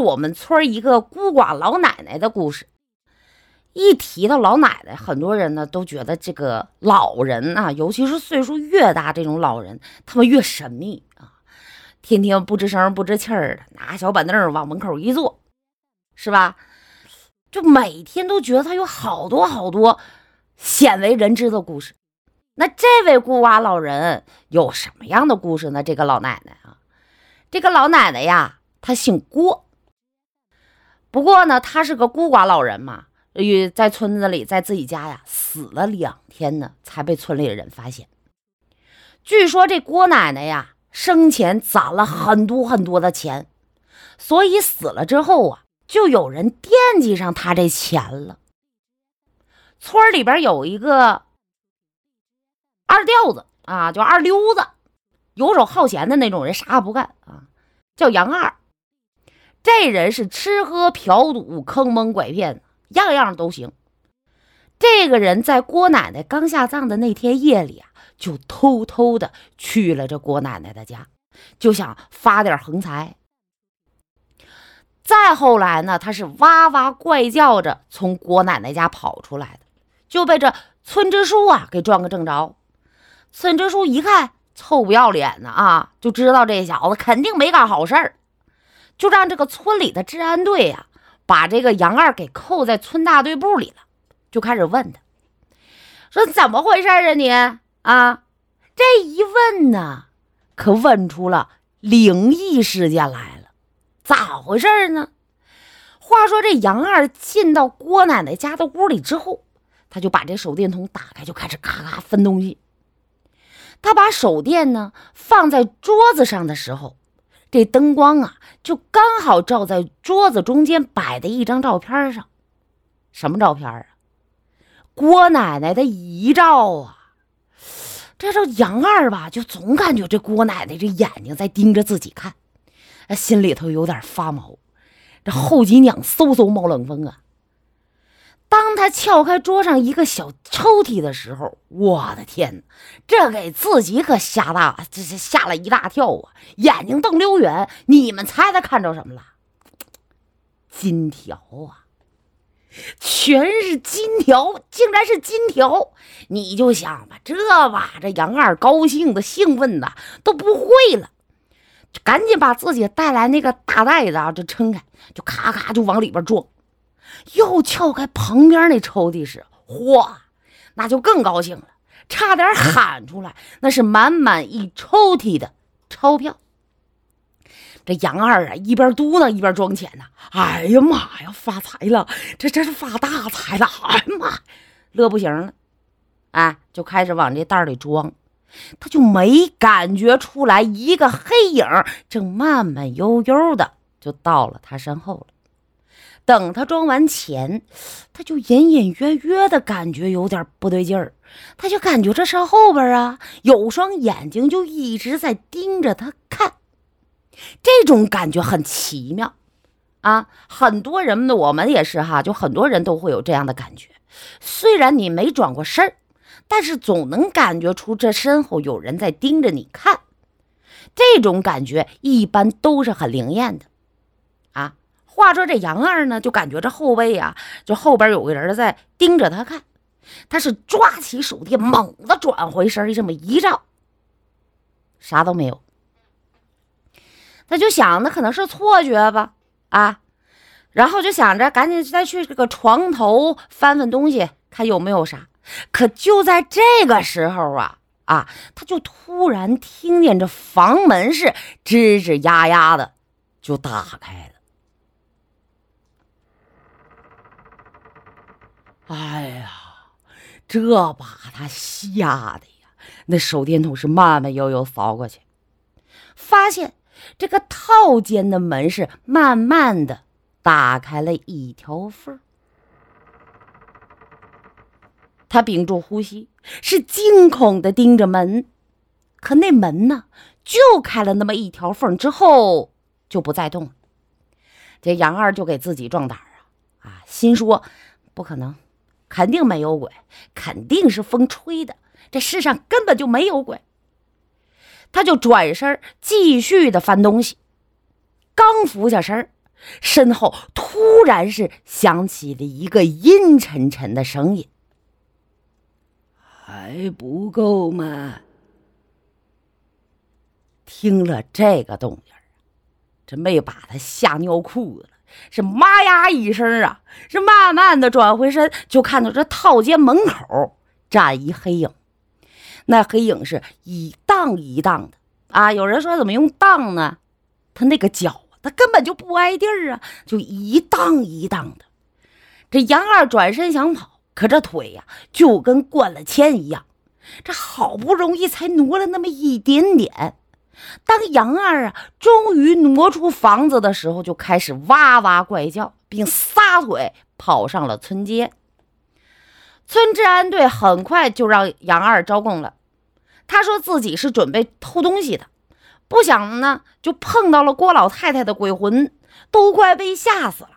我们村一个孤寡老奶奶的故事。一提到老奶奶，很多人呢都觉得这个老人啊，尤其是岁数越大这种老人，他们越神秘啊，天天不吱声不吱气儿的，拿小板凳往门口一坐，是吧？就每天都觉得他有好多好多鲜为人知的故事。那这位孤寡老人有什么样的故事呢？这个老奶奶啊，这个老奶奶呀，她姓郭。不过呢，他是个孤寡老人嘛。与在村子里，在自己家呀，死了两天呢，才被村里的人发现。据说这郭奶奶呀，生前攒了很多很多的钱，所以死了之后啊，就有人惦记上她这钱了。村里边有一个二吊子啊，就二溜子，游手好闲的那种人，啥也不干啊，叫杨二。这人是吃喝嫖赌、坑蒙拐骗。样样都行。这个人在郭奶奶刚下葬的那天夜里啊，就偷偷的去了这郭奶奶的家，就想发点横财。再后来呢，他是哇哇怪叫着从郭奶奶家跑出来的，就被这村支书啊给撞个正着。村支书一看臭不要脸的啊，就知道这小子肯定没干好事儿，就让这个村里的治安队呀。把这个杨二给扣在村大队部里了，就开始问他，说怎么回事啊你啊？这一问呢，可问出了灵异事件来了，咋回事呢？话说这杨二进到郭奶奶家的屋里之后，他就把这手电筒打开，就开始咔咔分东西。他把手电呢放在桌子上的时候。这灯光啊，就刚好照在桌子中间摆的一张照片上。什么照片啊？郭奶奶的遗照啊！这这杨二吧，就总感觉这郭奶奶这眼睛在盯着自己看，心里头有点发毛，这后脊梁嗖嗖冒冷风啊。当他撬开桌上一个小抽屉的时候，我的天这给自己可吓大，这是吓了一大跳啊！眼睛瞪溜圆，你们猜他看着什么了？金条啊，全是金条，竟然是金条！你就想吧，这把这杨二高兴的、兴奋的都不会了，赶紧把自己带来那个大袋子啊，就撑开，就咔咔就往里边装。又撬开旁边那抽屉时，嚯，那就更高兴了，差点喊出来。那是满满一抽屉的钞票。这杨二啊，一边嘟囔一边装钱呢。哎呀妈呀，发财了！这这是发大财了！哎呀妈，乐不行了，哎，就开始往这袋里装。他就没感觉出来，一个黑影正慢慢悠悠的就到了他身后了。等他装完钱，他就隐隐约约的感觉有点不对劲儿，他就感觉这身后边啊有双眼睛就一直在盯着他看，这种感觉很奇妙啊！很多人的我们也是哈，就很多人都会有这样的感觉，虽然你没转过身但是总能感觉出这身后有人在盯着你看，这种感觉一般都是很灵验的。话说这杨二呢，就感觉这后背呀，就后边有个人在盯着他看。他是抓起手电，猛地转回身，这么一照，啥都没有。他就想，那可能是错觉吧，啊，然后就想着赶紧再去这个床头翻翻东西，看有没有啥。可就在这个时候啊，啊，他就突然听见这房门是吱吱呀呀的就打开了。哎呀，这把他吓得呀！那手电筒是慢慢悠悠扫过去，发现这个套间的门是慢慢的打开了一条缝。他屏住呼吸，是惊恐的盯着门，可那门呢，就开了那么一条缝，之后就不再动了。这杨二就给自己壮胆啊啊，心说不可能。肯定没有鬼，肯定是风吹的。这世上根本就没有鬼。他就转身继续的翻东西，刚俯下身身后突然是响起了一个阴沉沉的声音：“还不够吗？”听了这个动静这没把他吓尿裤子了，是妈呀一声啊，是慢慢的转回身，就看到这套间门口站一黑影，那黑影是一荡一荡的啊。有人说怎么用荡呢？他那个脚。他根本就不挨地儿啊，就一荡一荡的。这杨二转身想跑，可这腿呀就跟灌了铅一样。这好不容易才挪了那么一点点。当杨二啊终于挪出房子的时候，就开始哇哇怪叫，并撒腿跑上了村街。村治安队很快就让杨二招供了，他说自己是准备偷东西的。不想呢，就碰到了郭老太太的鬼魂，都快被吓死了。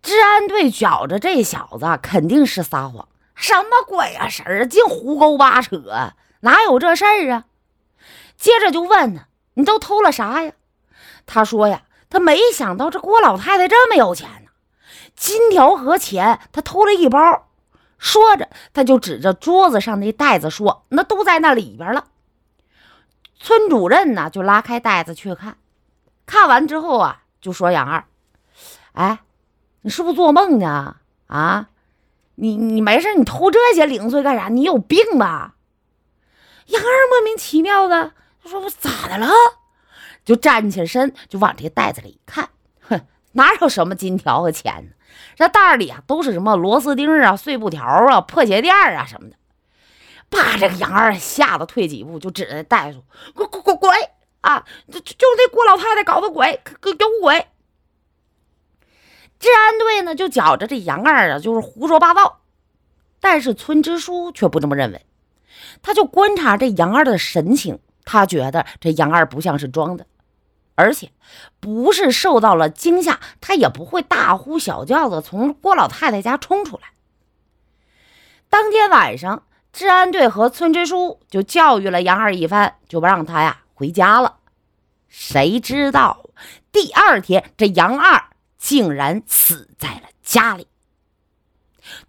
治安队觉着这小子肯定是撒谎，什么鬼啊神儿，净胡勾八扯，哪有这事儿啊？接着就问他：“你都偷了啥呀？”他说：“呀，他没想到这郭老太太这么有钱呢，金条和钱他偷了一包。”说着，他就指着桌子上那袋子说：“那都在那里边了。”村主任呢，就拉开袋子去看，看完之后啊，就说：“杨二，哎，你是不是做梦呢？啊，你你没事，你偷这些零碎干啥？你有病吧？”杨二莫名其妙的他说：“我咋的了？”就站起身，就往这袋子里一看，哼，哪有什么金条和钱呢？这袋里啊，都是什么螺丝钉啊、碎布条啊、破鞋垫啊什么的。把这个杨二吓得退几步，就指着袋鼠：“滚滚滚滚啊！就就就那郭老太太搞的鬼，给给鬼！”治安队呢就觉着这杨二啊就是胡说八道，但是村支书却不这么认为。他就观察这杨二的神情，他觉得这杨二不像是装的，而且不是受到了惊吓，他也不会大呼小叫的从郭老太太家冲出来。当天晚上。治安队和村支书就教育了杨二一番，就不让他呀回家了。谁知道第二天，这杨二竟然死在了家里。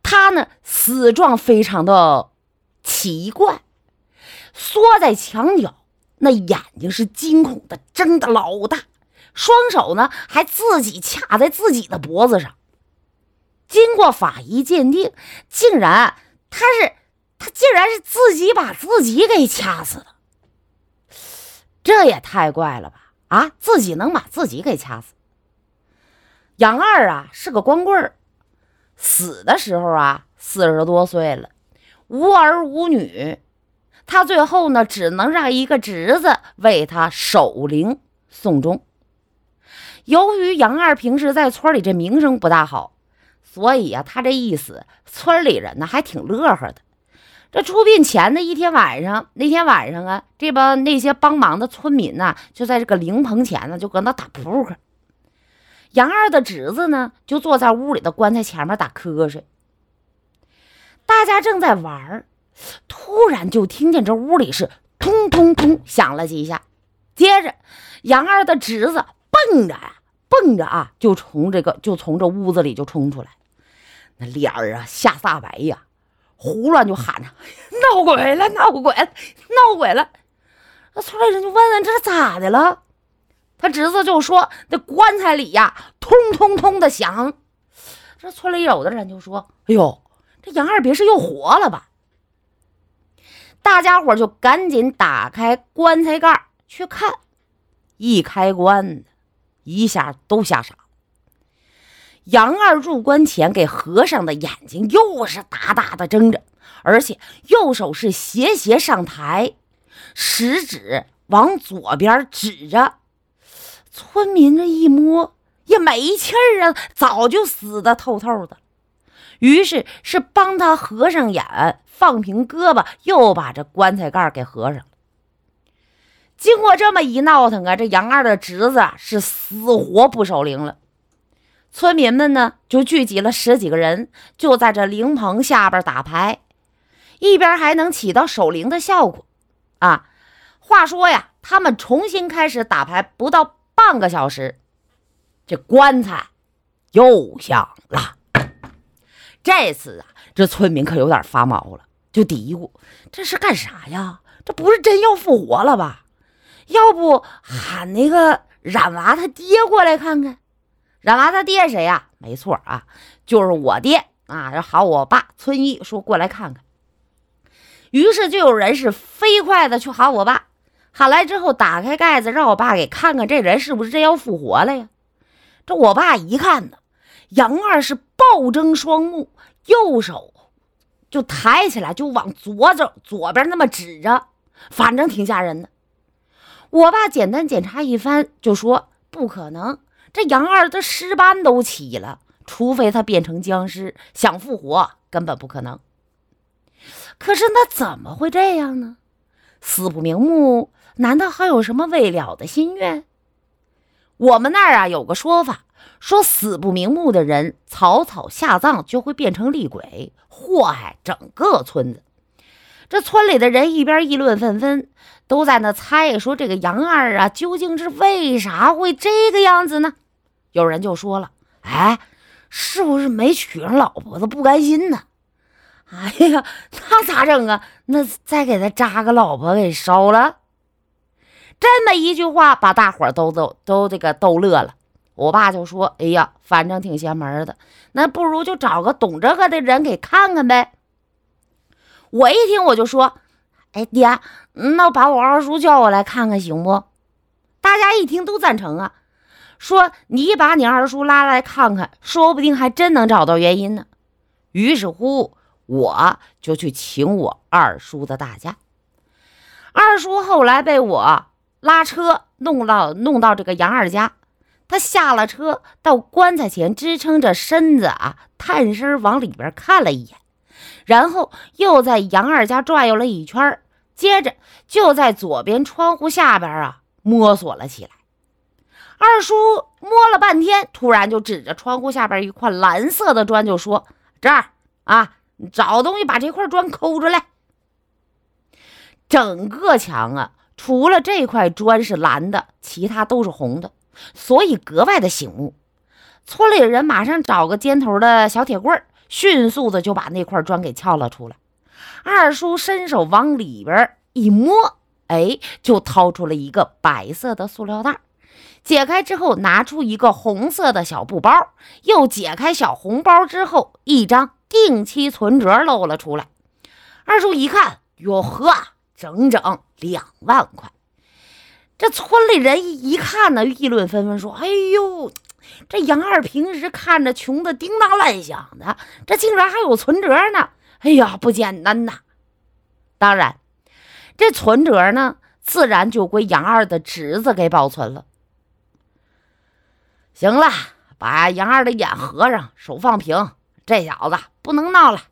他呢，死状非常的奇怪，缩在墙角，那眼睛是惊恐的睁得老大，双手呢还自己卡在自己的脖子上。经过法医鉴定，竟然他是。他竟然是自己把自己给掐死的，这也太怪了吧！啊，自己能把自己给掐死？杨二啊是个光棍儿，死的时候啊四十多岁了，无儿无女，他最后呢只能让一个侄子为他守灵送终。由于杨二平时在村里这名声不大好，所以啊他这一死，村里人呢还挺乐呵的。这出殡前的一天晚上，那天晚上啊，这帮那些帮忙的村民呢，就在这个灵棚前呢，就搁那打扑克。杨二的侄子呢，就坐在屋里的棺材前面打瞌睡。大家正在玩儿突然就听见这屋里是通通通响了几下，接着杨二的侄子蹦着呀，蹦着啊，就从这个就从这屋子里就冲出来，那脸儿啊吓煞白呀。胡乱就喊着：“ 闹鬼了，闹鬼了，闹鬼了！”那村里人就问问：“这是咋的了？”他侄子就说：“那棺材里呀，通通通的响。”这村里有的人就说：“哎呦，这杨二别是又活了吧？”大家伙就赶紧打开棺材盖去看，一开棺，一下都吓傻了。杨二入棺前给和尚的眼睛又是大大的睁着，而且右手是斜斜上抬，食指往左边指着。村民这一摸也没气儿啊，早就死的透透的。于是是帮他合上眼，放平胳膊，又把这棺材盖给合上。经过这么一闹腾啊，这杨二的侄子是死活不守灵了。村民们呢，就聚集了十几个人，就在这灵棚下边打牌，一边还能起到守灵的效果。啊，话说呀，他们重新开始打牌不到半个小时，这棺材又响了。这次啊，这村民可有点发毛了，就嘀咕：“这是干啥呀？这不是真要复活了吧？要不喊那个冉娃他爹过来看看？冉娃他爹谁呀？没错啊，就是我爹啊！要喊我爸村医说过来看看。于是就有人是飞快的去喊我爸，喊来之后打开盖子，让我爸给看看这人是不是真要复活了呀？这我爸一看呢，杨二是暴睁双目，右手就抬起来就往左走，左边那么指着，反正挺吓人的。我爸简单检查一番，就说不可能，这杨二的尸斑都起了，除非他变成僵尸想复活，根本不可能。可是那怎么会这样呢？死不瞑目，难道还有什么未了的心愿？我们那儿啊有个说法，说死不瞑目的人草草下葬就会变成厉鬼，祸害整个村子。这村里的人一边议论纷纷，都在那猜说这个杨二啊究竟是为啥会这个样子呢？有人就说了：“哎，是不是没娶上老婆子不甘心呢？” 哎呀，那咋整啊？那再给他扎个老婆给烧了？这么一句话，把大伙都都都这个逗乐了。我爸就说：“哎呀，反正挺邪门的，那不如就找个懂这个的人给看看呗。”我一听，我就说：“哎，爹，那把我二叔叫过来看看行不？”大家一听都赞成啊，说：“你把你二叔拉来看看，说不定还真能找到原因呢。”于是乎。我就去请我二叔的大家。二叔后来被我拉车弄到弄到这个杨二家，他下了车到棺材前支撑着身子啊，探身往里边看了一眼，然后又在杨二家转悠了一圈，接着就在左边窗户下边啊摸索了起来。二叔摸了半天，突然就指着窗户下边一块蓝色的砖就说：“这儿啊。”找东西把这块砖抠出来。整个墙啊，除了这块砖是蓝的，其他都是红的，所以格外的醒目。村里人马上找个尖头的小铁棍，迅速的就把那块砖给撬了出来。二叔伸手往里边一摸，哎，就掏出了一个白色的塑料袋。解开之后，拿出一个红色的小布包，又解开小红包之后，一张。定期存折露了出来，二叔一看，哟呵，整整两万块。这村里人一一看呢，议论纷纷，说：“哎呦，这杨二平时看着穷的叮当乱响的，这竟然还有存折呢！哎呀，不简单呐！”当然，这存折呢，自然就归杨二的侄子给保存了。行了，把杨二的眼合上，手放平。这小子不能闹了。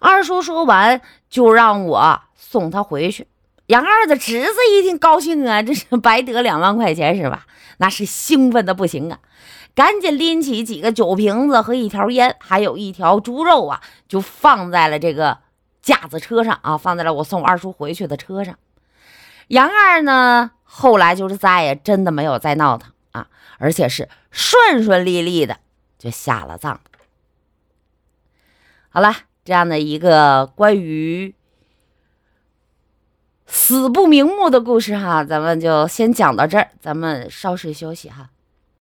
二叔说完，就让我送他回去。杨二的侄子一听高兴啊，这是白得两万块钱是吧？那是兴奋的不行啊，赶紧拎起几个酒瓶子和一条烟，还有一条猪肉啊，就放在了这个架子车上啊，放在了我送我二叔回去的车上。杨二呢，后来就是再也真的没有再闹腾啊，而且是顺顺利利的就下了葬。好了，这样的一个关于死不瞑目的故事哈，咱们就先讲到这儿，咱们稍事休息哈。